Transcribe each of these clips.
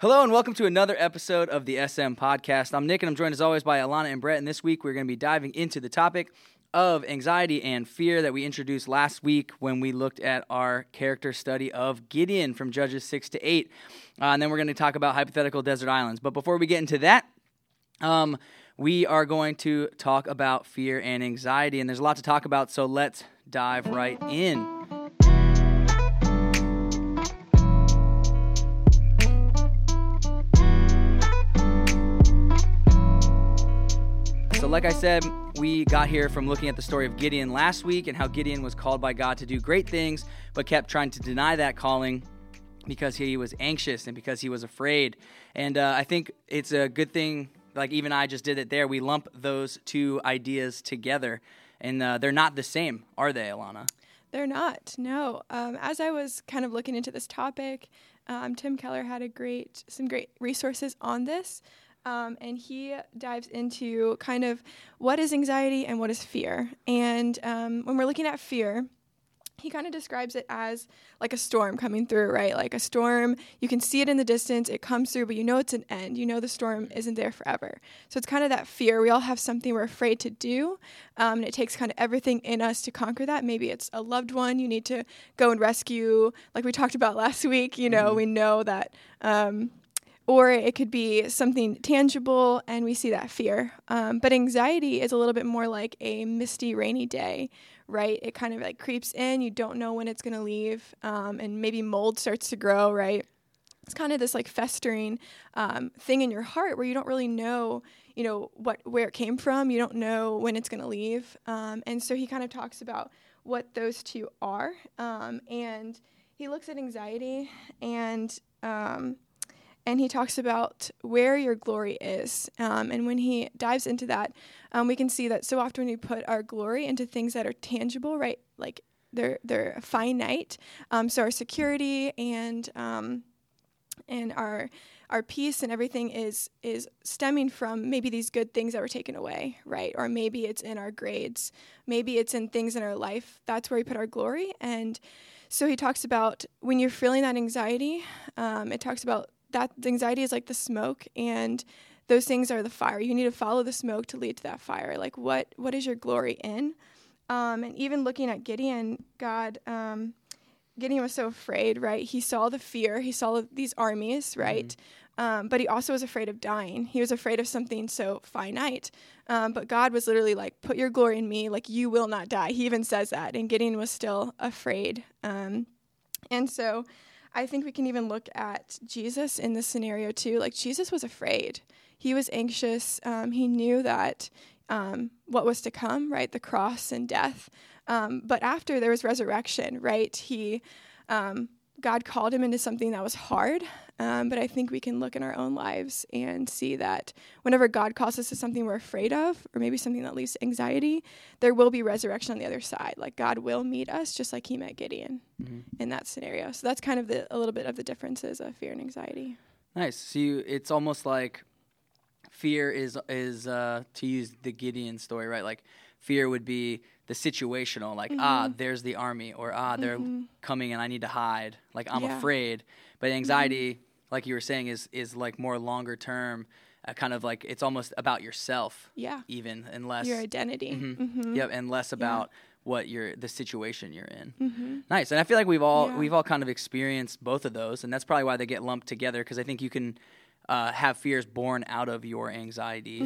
Hello and welcome to another episode of the SM Podcast. I'm Nick and I'm joined as always by Alana and Brett. And this week we're going to be diving into the topic of anxiety and fear that we introduced last week when we looked at our character study of Gideon from Judges 6 to 8. Uh, and then we're going to talk about hypothetical desert islands. But before we get into that, um, we are going to talk about fear and anxiety. And there's a lot to talk about, so let's dive right in. Like I said, we got here from looking at the story of Gideon last week and how Gideon was called by God to do great things, but kept trying to deny that calling because he was anxious and because he was afraid. And uh, I think it's a good thing, like even I just did it there, we lump those two ideas together. And uh, they're not the same, are they, Alana? They're not, no. Um, as I was kind of looking into this topic, um, Tim Keller had a great, some great resources on this. Um, and he dives into kind of what is anxiety and what is fear. And um, when we're looking at fear, he kind of describes it as like a storm coming through, right? Like a storm, you can see it in the distance, it comes through, but you know it's an end. You know the storm isn't there forever. So it's kind of that fear. We all have something we're afraid to do, um, and it takes kind of everything in us to conquer that. Maybe it's a loved one you need to go and rescue, like we talked about last week. You know, mm-hmm. we know that. Um, or it could be something tangible and we see that fear. Um, but anxiety is a little bit more like a misty, rainy day, right? It kind of like creeps in, you don't know when it's going to leave, um, and maybe mold starts to grow, right? It's kind of this like festering um, thing in your heart where you don't really know, you know, what where it came from. You don't know when it's going to leave, um, and so he kind of talks about what those two are, um, and he looks at anxiety and um, and he talks about where your glory is. Um, and when he dives into that, um, we can see that so often we put our glory into things that are tangible, right? Like they're they're finite. Um, so our security and um, and our our peace and everything is is stemming from maybe these good things that were taken away, right? Or maybe it's in our grades, maybe it's in things in our life. That's where we put our glory. And so he talks about when you're feeling that anxiety. Um, it talks about that anxiety is like the smoke and those things are the fire. You need to follow the smoke to lead to that fire. Like what what is your glory in? Um, and even looking at gideon god um, gideon was so afraid right? He saw the fear. He saw these armies right? Mm-hmm. um, but he also was afraid of dying. He was afraid of something so finite. Um, but god was literally like put your glory in me. Like you will not die. He even says that. And gideon was still afraid. Um, and so I think we can even look at Jesus in this scenario too. Like Jesus was afraid, he was anxious. Um, he knew that um, what was to come, right? The cross and death. Um, but after there was resurrection, right? He um, God called him into something that was hard, um, but I think we can look in our own lives and see that whenever God calls us to something we're afraid of, or maybe something that leads to anxiety, there will be resurrection on the other side. Like God will meet us just like he met Gideon mm-hmm. in that scenario. So that's kind of the, a little bit of the differences of fear and anxiety. Nice. So you, it's almost like fear is, is uh, to use the Gideon story, right? Like fear would be the situational, like, ah, mm-hmm. ah, there's the army, or ah, they're mm-hmm. coming and I need to hide. Like, I'm yeah. afraid. But anxiety, mm-hmm. like you were saying, is, is like more longer term. Uh, kind of like it's almost about yourself, yeah. Even and less your identity, mm-hmm. mm-hmm. yep, and less about yeah. what you're the situation you're in. Mm-hmm. Nice, and I feel like we've all yeah. we've all kind of experienced both of those, and that's probably why they get lumped together because I think you can uh, have fears born out of your anxiety.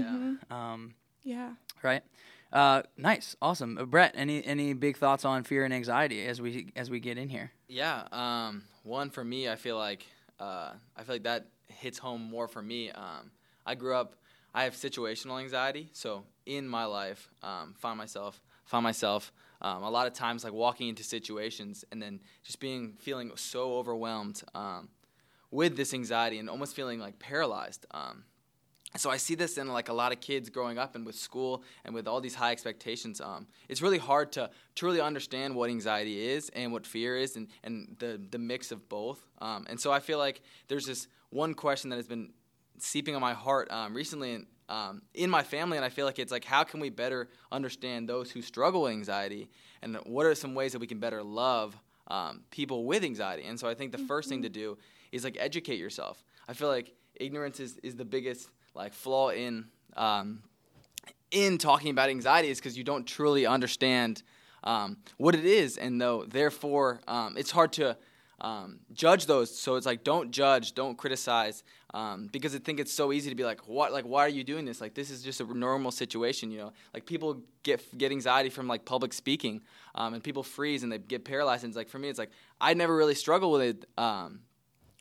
Um, yeah. Right. Uh, nice, awesome, uh, Brett. Any any big thoughts on fear and anxiety as we as we get in here? Yeah, um, one for me, I feel like uh, I feel like that hits home more for me. Um, I grew up, I have situational anxiety, so in my life, um, find myself find myself um, a lot of times like walking into situations and then just being feeling so overwhelmed um, with this anxiety and almost feeling like paralyzed. Um, so I see this in like a lot of kids growing up and with school and with all these high expectations. Um, it's really hard to truly understand what anxiety is and what fear is and, and the, the mix of both. Um, and so I feel like there's this one question that has been seeping on my heart um, recently in, um, in my family, and I feel like it's like, how can we better understand those who struggle with anxiety, and what are some ways that we can better love um, people with anxiety? And so I think the mm-hmm. first thing to mm-hmm. do is like educate yourself. I feel like ignorance is, is the biggest like flaw in um, in talking about anxiety is because you don't truly understand um, what it is, and though therefore um, it's hard to um, judge those. So it's like don't judge, don't criticize, um, because I think it's so easy to be like, what, like why are you doing this? Like this is just a normal situation, you know. Like people get get anxiety from like public speaking, um, and people freeze and they get paralyzed. And it's like for me, it's like I never really struggle with it,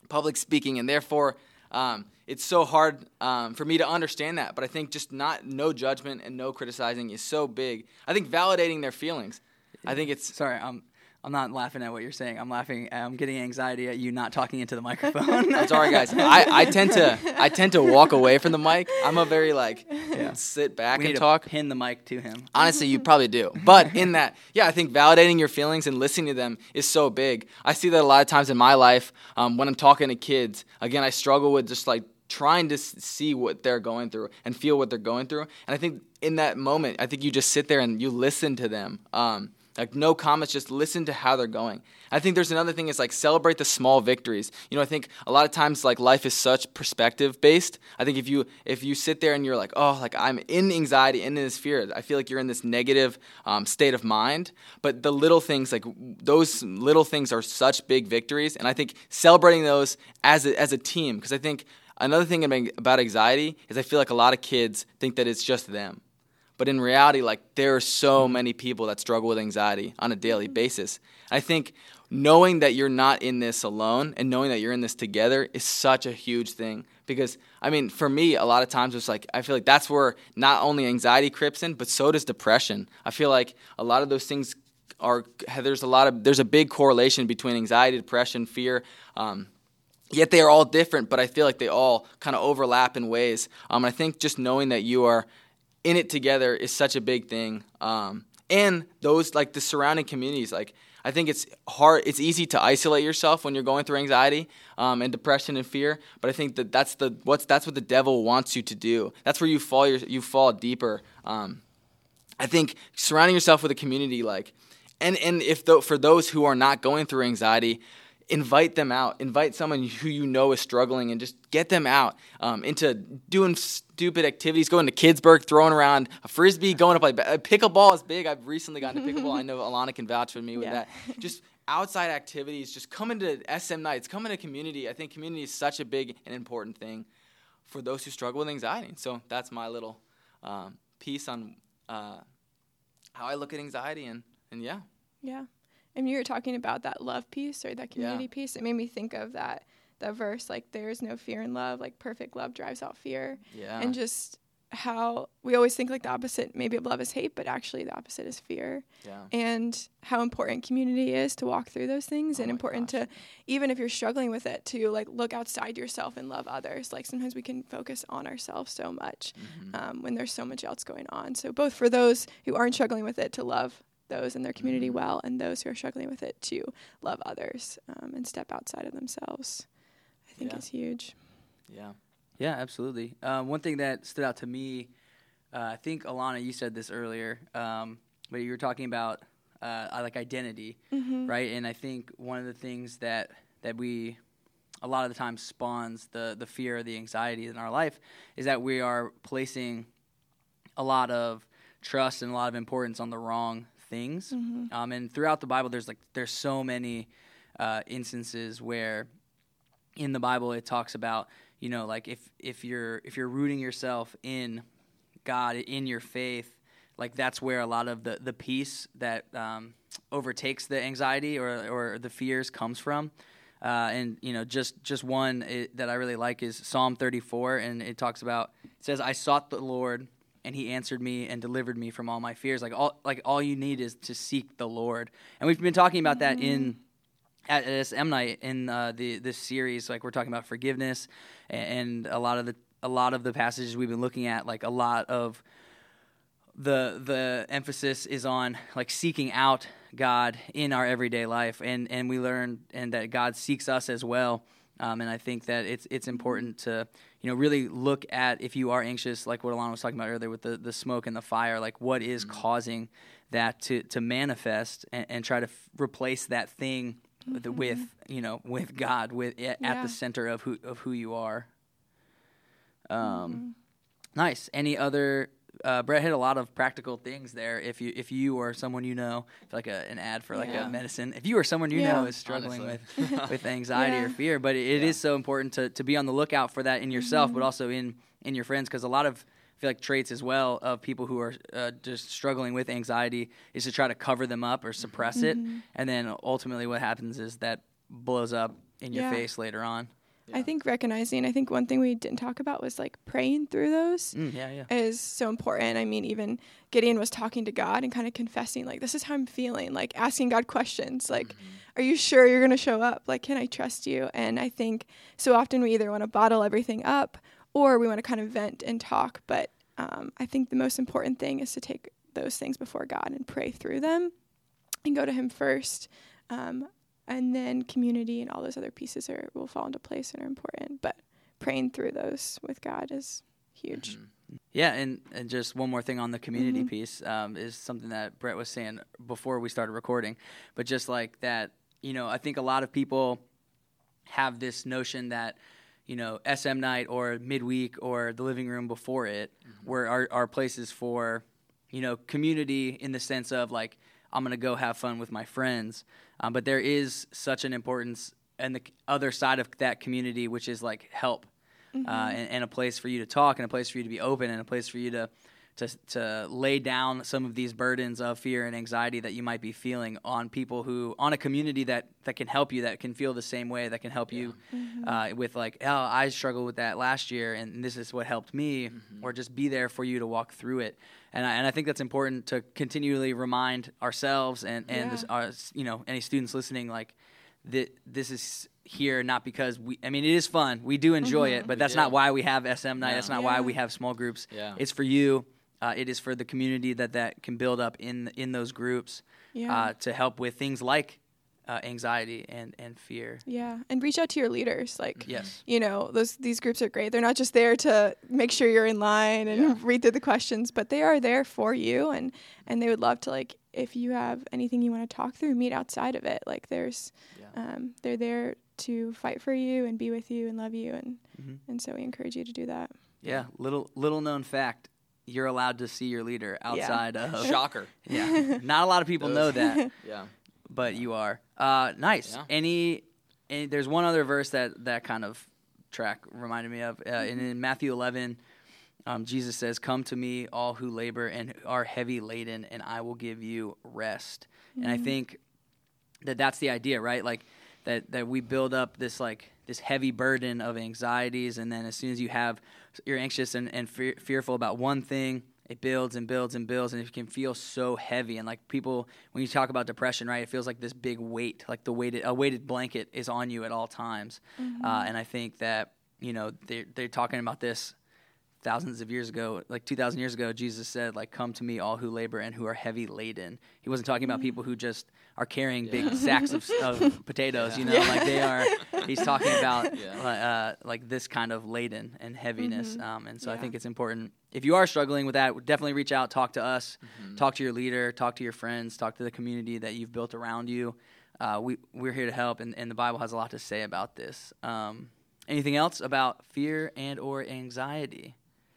public speaking, and therefore. Um, it's so hard um, for me to understand that, but I think just not no judgment and no criticizing is so big. I think validating their feelings. I think it's sorry. I'm I'm not laughing at what you're saying. I'm laughing. I'm getting anxiety at you not talking into the microphone. I'm sorry, guys. I, I tend to I tend to walk away from the mic. I'm a very like Yeah. sit back we and need talk. to pin the mic to him. Honestly, you probably do. But in that, yeah, I think validating your feelings and listening to them is so big. I see that a lot of times in my life um, when I'm talking to kids. Again, I struggle with just like trying to see what they're going through and feel what they're going through. And I think in that moment, I think you just sit there and you listen to them. Um, like no comments, just listen to how they're going. I think there's another thing is like celebrate the small victories. You know, I think a lot of times like life is such perspective based. I think if you if you sit there and you're like, oh, like I'm in anxiety, in this fear, I feel like you're in this negative um, state of mind. But the little things, like those little things, are such big victories, and I think celebrating those as a, as a team, because I think another thing about anxiety is I feel like a lot of kids think that it's just them. But in reality, like there are so many people that struggle with anxiety on a daily basis. I think knowing that you're not in this alone and knowing that you're in this together is such a huge thing. Because I mean, for me, a lot of times it's like I feel like that's where not only anxiety creeps in, but so does depression. I feel like a lot of those things are there's a lot of there's a big correlation between anxiety, depression, fear. Um, yet they are all different, but I feel like they all kind of overlap in ways. Um, I think just knowing that you are in it together is such a big thing. Um, and those like the surrounding communities, like I think it's hard. It's easy to isolate yourself when you're going through anxiety um, and depression and fear. But I think that that's the what's that's what the devil wants you to do. That's where you fall. Your, you fall deeper. Um, I think surrounding yourself with a community like, and and if though for those who are not going through anxiety, invite them out. Invite someone who you know is struggling and just get them out um, into doing stupid activities, going to Kidsburg, throwing around a frisbee, going to play ba- pickleball is big. I've recently gotten to pickleball. I know Alana can vouch for me with Yeah. that. Just outside activities, just come into SM nights, coming to community. I think community is such a big and important thing for those who struggle with anxiety. So that's my little um, piece on uh, how I look at anxiety and, and yeah. Yeah. And you were talking about that love piece or that community piece. It made me think of that that verse, like there is no fear in love, like perfect love drives out fear. Yeah. And just how we always think like the opposite maybe of love is hate, but actually the opposite is fear. yeah. And how important community is to walk through those things Oh and important gosh. to even if you're struggling with it to like look outside yourself and love others. Like sometimes we can focus on ourselves so much Mhm. um, when there's so much else going on. So both for those who aren't struggling with it to love those in their community Mhm. well, and those who are struggling with it to love others um, and step outside of themselves. I think Yeah. is huge. Yeah. Yeah, absolutely. Um, one thing that stood out to me, uh, I think Alana, you said this earlier, um, but you were talking about uh, like identity, Mm-hmm. right? And I think one of the things that that we a lot of the time spawns the the fear or the anxiety in our life is that we are placing a lot of trust and a lot of importance on the wrong things. Mm-hmm. Um, and throughout the Bible, there's like there's so many uh, instances where in the Bible it talks about you know like if if you're if you're rooting yourself in God in your faith, like that's where a lot of the the peace that um, overtakes the anxiety or or the fears comes from. Uh, and you know, just just one it, that I really like is Psalm 34, and it talks about it says, "I sought the Lord, and He answered me and delivered me from all my fears." Like all like all you need is to seek the Lord, and we've been talking about that in at SM night in uh, the this series. Like we're talking about forgiveness, and, and a lot of the a lot of the passages we've been looking at, like a lot of the the emphasis is on like seeking out God in our everyday life, and and we learn and that God seeks us as well. Um, and I think that it's it's important to you know really look at if you are anxious, like what Alana was talking about earlier with the the smoke and the fire, like what is causing that to to manifest, and, and try to f- replace that thing with, with you know with God with at, at Yeah. the center of who of who you are. Um, Mm-hmm. nice. Any other? Uh, Brett hit a lot of practical things there. If you if you or someone you know, like a, an ad for like Yeah. a medicine, if you or someone you Yeah. know is struggling Honestly. with with anxiety or fear, but it, it is Yeah. so important to to be on the lookout for that in yourself, Mm-hmm. but also in in your friends, because a lot of I feel like traits as well of people who are uh, just struggling with anxiety is to try to cover them up or suppress it, Mm-hmm. and then ultimately what happens is that blows up in your Yeah. face later on. I think recognizing, I think one thing we didn't talk about was like praying through those Mm, yeah, yeah. is so important. I mean, even Gideon was talking to God and kind of confessing, like, this is how I'm feeling, like asking God questions, like, are you sure you're going to show up? Like, can I trust you? And I think so often we either want to bottle everything up or we want to kind of vent and talk. But um, I think the most important thing is to take those things before God and pray through them and go to Him first. Um, and then community and all those other pieces are will fall into place and are important. But praying through those with God is huge. Mm-hmm. Yeah, and, and just one more thing on the community Mhm. piece um, is something that Brett was saying before we started recording, but just like that, you know, I think a lot of people have this notion that, you know, SM night or midweek or the living room before it were are, are places for, you know, community in the sense of like I'm gonna go have fun with my friends, um, but there is such an importance and the other side of that community, which is like help uh, and, and a place for you to talk, and a place for you to be open, and a place for you to, to to lay down some of these burdens of fear and anxiety that you might be feeling on people who on a community that that can help you, that can feel the same way, that can help you mm-hmm. uh, with like, oh, I struggled with that last year, and this is what helped me, mm-hmm. or just be there for you to walk through it. And I, and I think that's important to continually remind ourselves and and Yeah. this, our, you know any students listening like that this is here not because we I mean it is fun. We do enjoy it, mm-hmm. but that's not why we have SM night. Yeah. That's not why we have small groups. Yeah. It's for you. Uh, it is for the community that that can build up in in those groups Yeah. uh, to help with things like uh, anxiety and and fear. Yeah, and reach out to your leaders. Like, Yes. you know, those these groups are great. They're not just there to make sure you're in line and Yeah. read through the questions, but they are there for you, and and they would love to like if you have anything you want to talk through, meet outside of it. Like, there's, Yeah. um, they're there to fight for you and be with you and love you, and Mhm. and so we encourage you to do that. Yeah. Little little known fact. You're allowed to see your leader outside of. Shocker. Yeah. Not a lot of people know that. Yeah. but you are. Uh, nice. Yeah. Any, any? There's one other verse that that kind of track reminded me of. Uh, Mm-hmm. and in Matthew 11, um, Jesus says, "Come to me, all who labor and are heavy laden, and I will give you rest." And I think that that's the idea, right? Like that that we build up this like this heavy burden of anxieties, and then as soon as you have you're anxious and, and fear, fearful about one thing, it builds and builds and builds, and it can feel so heavy. And like people, when you talk about depression, right, it feels like this big weight, like the weighted a weighted blanket is on you at all times. Uh, and I think that you know they're they're talking about this thousands of years ago, like 2,000 years ago, Jesus said, like, come to me, all who labor and who are heavy laden. He wasn't talking about people who just are carrying big sacks of, of potatoes, you know, Yeah. like they are, he's talking about Yeah. uh, like this kind of laden and heaviness. Um, and so I think it's important. If you are struggling with that, definitely reach out, talk to us, talk to your leader, talk to your friends, talk to the community that you've built around you. Uh, we, we're here to help, and, and the Bible has a lot to say about this. Um, anything else about fear and or anxiety?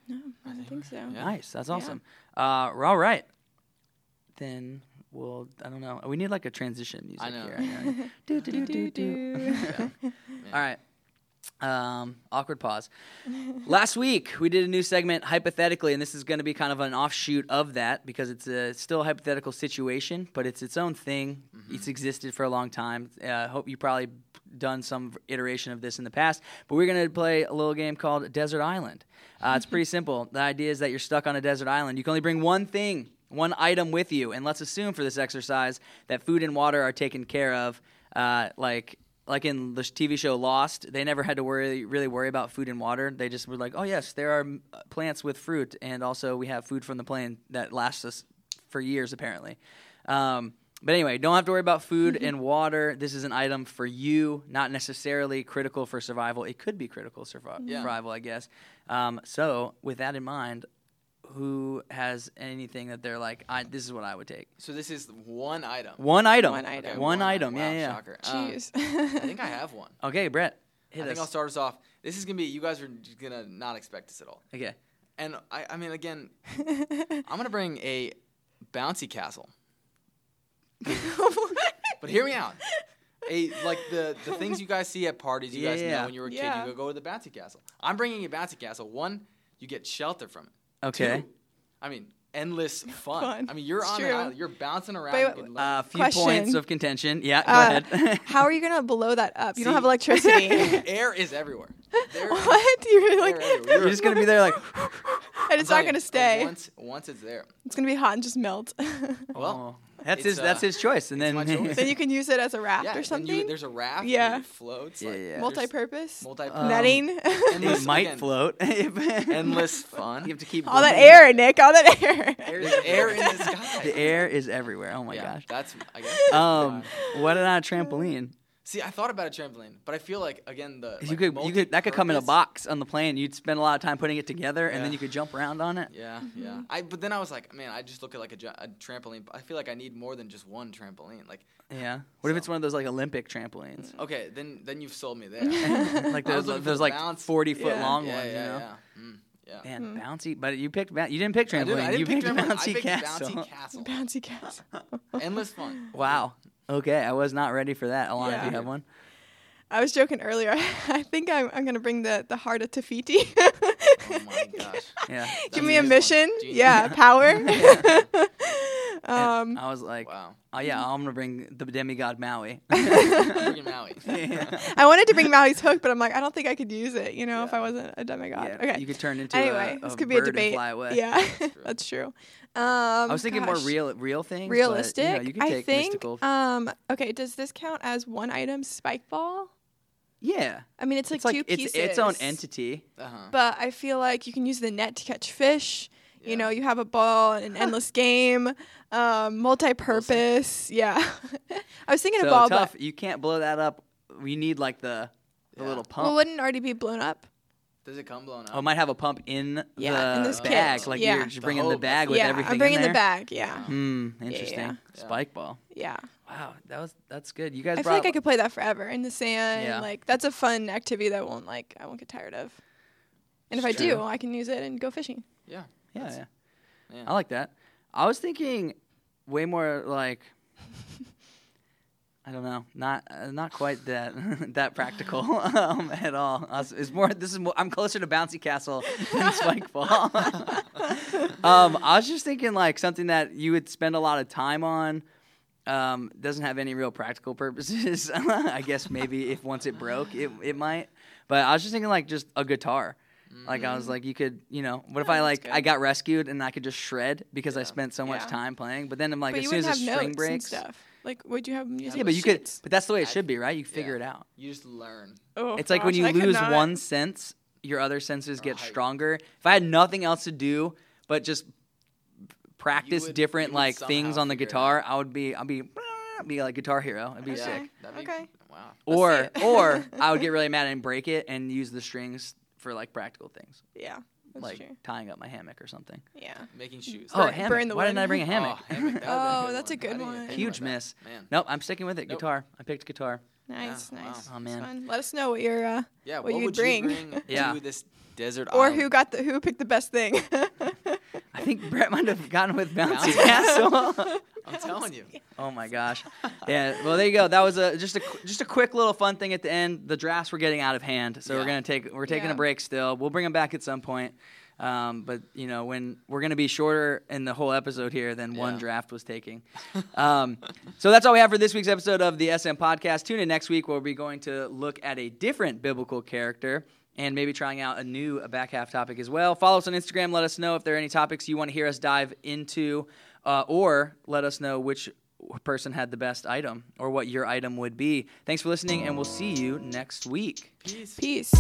No, I don't think so. Yeah. Nice. That's Yeah. awesome. Uh, we're all right. Then we'll. I don't know. We need like a transition music I know. here. I know. do, do, do, do, do. All right. Um, awkward pause. Last week we did a new segment hypothetically, and this is going to be kind of an offshoot of that because it's a still a hypothetical situation, but it's its own thing. It's existed for a long time. I uh, hope you probably done some iteration of this in the past, but we're going to play a little game called Desert Island. Uh, it's pretty simple. The idea is that you're stuck on a desert island. You can only bring one thing, one item with you, and let's assume for this exercise that food and water are taken care of. Uh, like like in the TV show Lost, they never had to worry really worry about food and water. They just were like, oh yes, there are mm, plants with fruit, and also we have food from the plane that lasts us for years apparently. Um, but anyway, don't have to worry about food and water. This is an item for you, not necessarily critical for survival. It could be critical survi- Yeah. survival, I guess. Um, so with that in mind, who has anything that they're like, I, this is what I would take. So this is one item. One item. One item. Okay, One item. Wow, yeah, yeah. Shocker. Um, I think I have one. Okay, Brett. I Hit think us. I'll start us off. This is gonna be. You guys are gonna not expect this at all. Okay. And I, I mean, again, I'm gonna bring a bouncy castle. But hear me out. A like the the things you guys see at parties. You guys Yeah. know when you were a kid, Yeah. you go go to the bouncy castle. I'm bringing a bouncy castle. One, you get shelter from it. Okay. Two, I mean, endless fun. Fun. I mean, you're It's on true. an island. You're bouncing around. Wait, A Uh, few Question. points of contention. Yeah, go Uh, ahead. How are you gonna blow that up? You don't have electricity. air is everywhere. There what? You're like. You're just gonna be there like. And it's not gonna you, stay. Once, once it's there. It's gonna be hot and just melt. Well, oh, that's it's, his. that's uh, his choice, and then choice. then you can use it as a raft yeah, or something. You, there's a raft. Yeah. It floats. Yeah, like, yeah. Multi-purpose. Multi. Um, Netting. it Endless- might again, float. Endless fun. You have to keep all that moving. air, Nick. All that air. There's air in the sky. The air is everywhere. Oh my yeah, gosh. That's I guess. Um, yeah. what about a trampoline? See, I thought about a trampoline, but I feel like again the you like, could, you could, that could come in a box on the plane. You'd spend a lot of time putting it together, and then you could jump around on it. Yeah, yeah. Mm-hmm. I but then I was like, man, I just look at like a, a trampoline. I feel like I need more than just one trampoline. Like, Yeah. What if it's one of those like Olympic trampolines? okay, then then you've sold me there. like I those, was looking for those the like bounce. forty foot Yeah. long yeah, ones. yeah, you know. yeah. Mm, yeah. Man, hmm. bouncy, but you picked ba- you didn't pick I trampoline. didn't, I didn't you pick picked trampoline. bouncy I picked castle. bouncy castle. Bouncy castle. Endless fun. Wow. Okay, I was not ready for that. Alana, Yeah. do you have one? I was joking earlier. I think I'm, I'm gonna bring the the heart of Te Fiti. Oh my gosh. Yeah. Give me a Genius one. mission. Genius. Yeah, power. And um, I was like, Wow. oh yeah, I'm gonna bring the demigod Maui. I'm bringing Maui. I wanted to bring Maui's hook, but I'm like, I don't think I could use it. You know, if I wasn't a demigod. Yeah, okay. You could turn into anyway, a, a this could be a debate. fly away. Yeah, true. that's true. Um, I was thinking more real, real things. but, realistic. you, know, you can I think. mystical. Um, okay, does this count as one item spike ball? yeah, I mean, it's like it's like two it's pieces. its own entity. Uh-huh. But I feel like you can use the net to catch fish. Yeah. You know, you have a ball, and an endless game, um, multi-purpose. Yeah, I was thinking So a ball, tough. but You can't blow that up. We need like the the Yeah. little pump. well, wouldn't it already be blown up? Does it come blown up? Oh, it might have a pump in Yeah, in the this kit. bag. Like Yeah. you're just The bringing the bag with yeah, everything. I'm bringing in the bag. Yeah, Hmm. Interesting. yeah. Spike ball. yeah. Wow, that was that's good. You guys I feel like I could play that forever in the sand. Yeah. Like that's a fun activity that won't like I won't get tired of. And if I do. I can use it and go fishing. Yeah. Yeah, yeah. yeah. I like that. I was thinking way more like I don't know, not uh, not quite that that practical um, at all. It's more. This is more, I'm closer to bouncy castle than spike ball. um, I was just thinking like something that you would spend a lot of time on. Um, doesn't have any real practical purposes. I guess maybe if once it broke, it it might. But I was just thinking like just a guitar. Like I was mm. like, you could, you know, what if Yeah, I that's like I got rescued and I could just shred because I spent so much Yeah. time playing. But then I'm like, but as you soon as wouldn't the have string notes breaks, and stuff. Like, would you have music? yeah, but you could. But that's the way it should be, right? You figure yeah. it out. You just learn. Oh, It's like when gosh, you I could lose not. one sense, your other senses get Right. stronger. If I had nothing else to do but just practice would- different you would like things somehow on the figure it guitar, I would be, I'd be, I'd be like guitar hero. I'd be Okay. sick. That'd be, Okay. Wow. Let's Or, see it. or I would get really mad and break it and use the strings for like practical things, Yeah, that's like true. tying up my hammock or something. Yeah. Making shoes. Oh, Burn- hammock. burn the Why didn't. I bring a hammock? Oh, hammock, that Oh, a that's a good I didn't even one. Huge miss. Man. Nope, I'm sticking with it. Nope. Guitar. I picked guitar. Nice, Yeah, wow. nice. Oh, man. fun. Let us know what your uh, Yeah. What What, you'd would bring. you bring Yeah. to this desert or island? who got the who picked the best thing. I think Brett might have gotten with Bouncy Bouncy Castle. I'm telling you. oh my gosh. Yeah. Well, there you go. That was a just a just a quick little fun thing at the end. The drafts were getting out of hand, so we're gonna take we're taking Yeah. a break still. We'll bring them back at some point. Um, but you know when we're gonna be shorter in the whole episode here than one draft was taking. Um, so that's all we have for this week's episode of the SM podcast. Tune in next week where we'll be going to look at a different biblical character and maybe trying out a new back half topic as well. Follow us on Instagram. Let us know if there are any topics you want to hear us dive into, uh, or let us know which person had the best item or what your item would be. Thanks for listening, and we'll see you next week. Peace. Peace.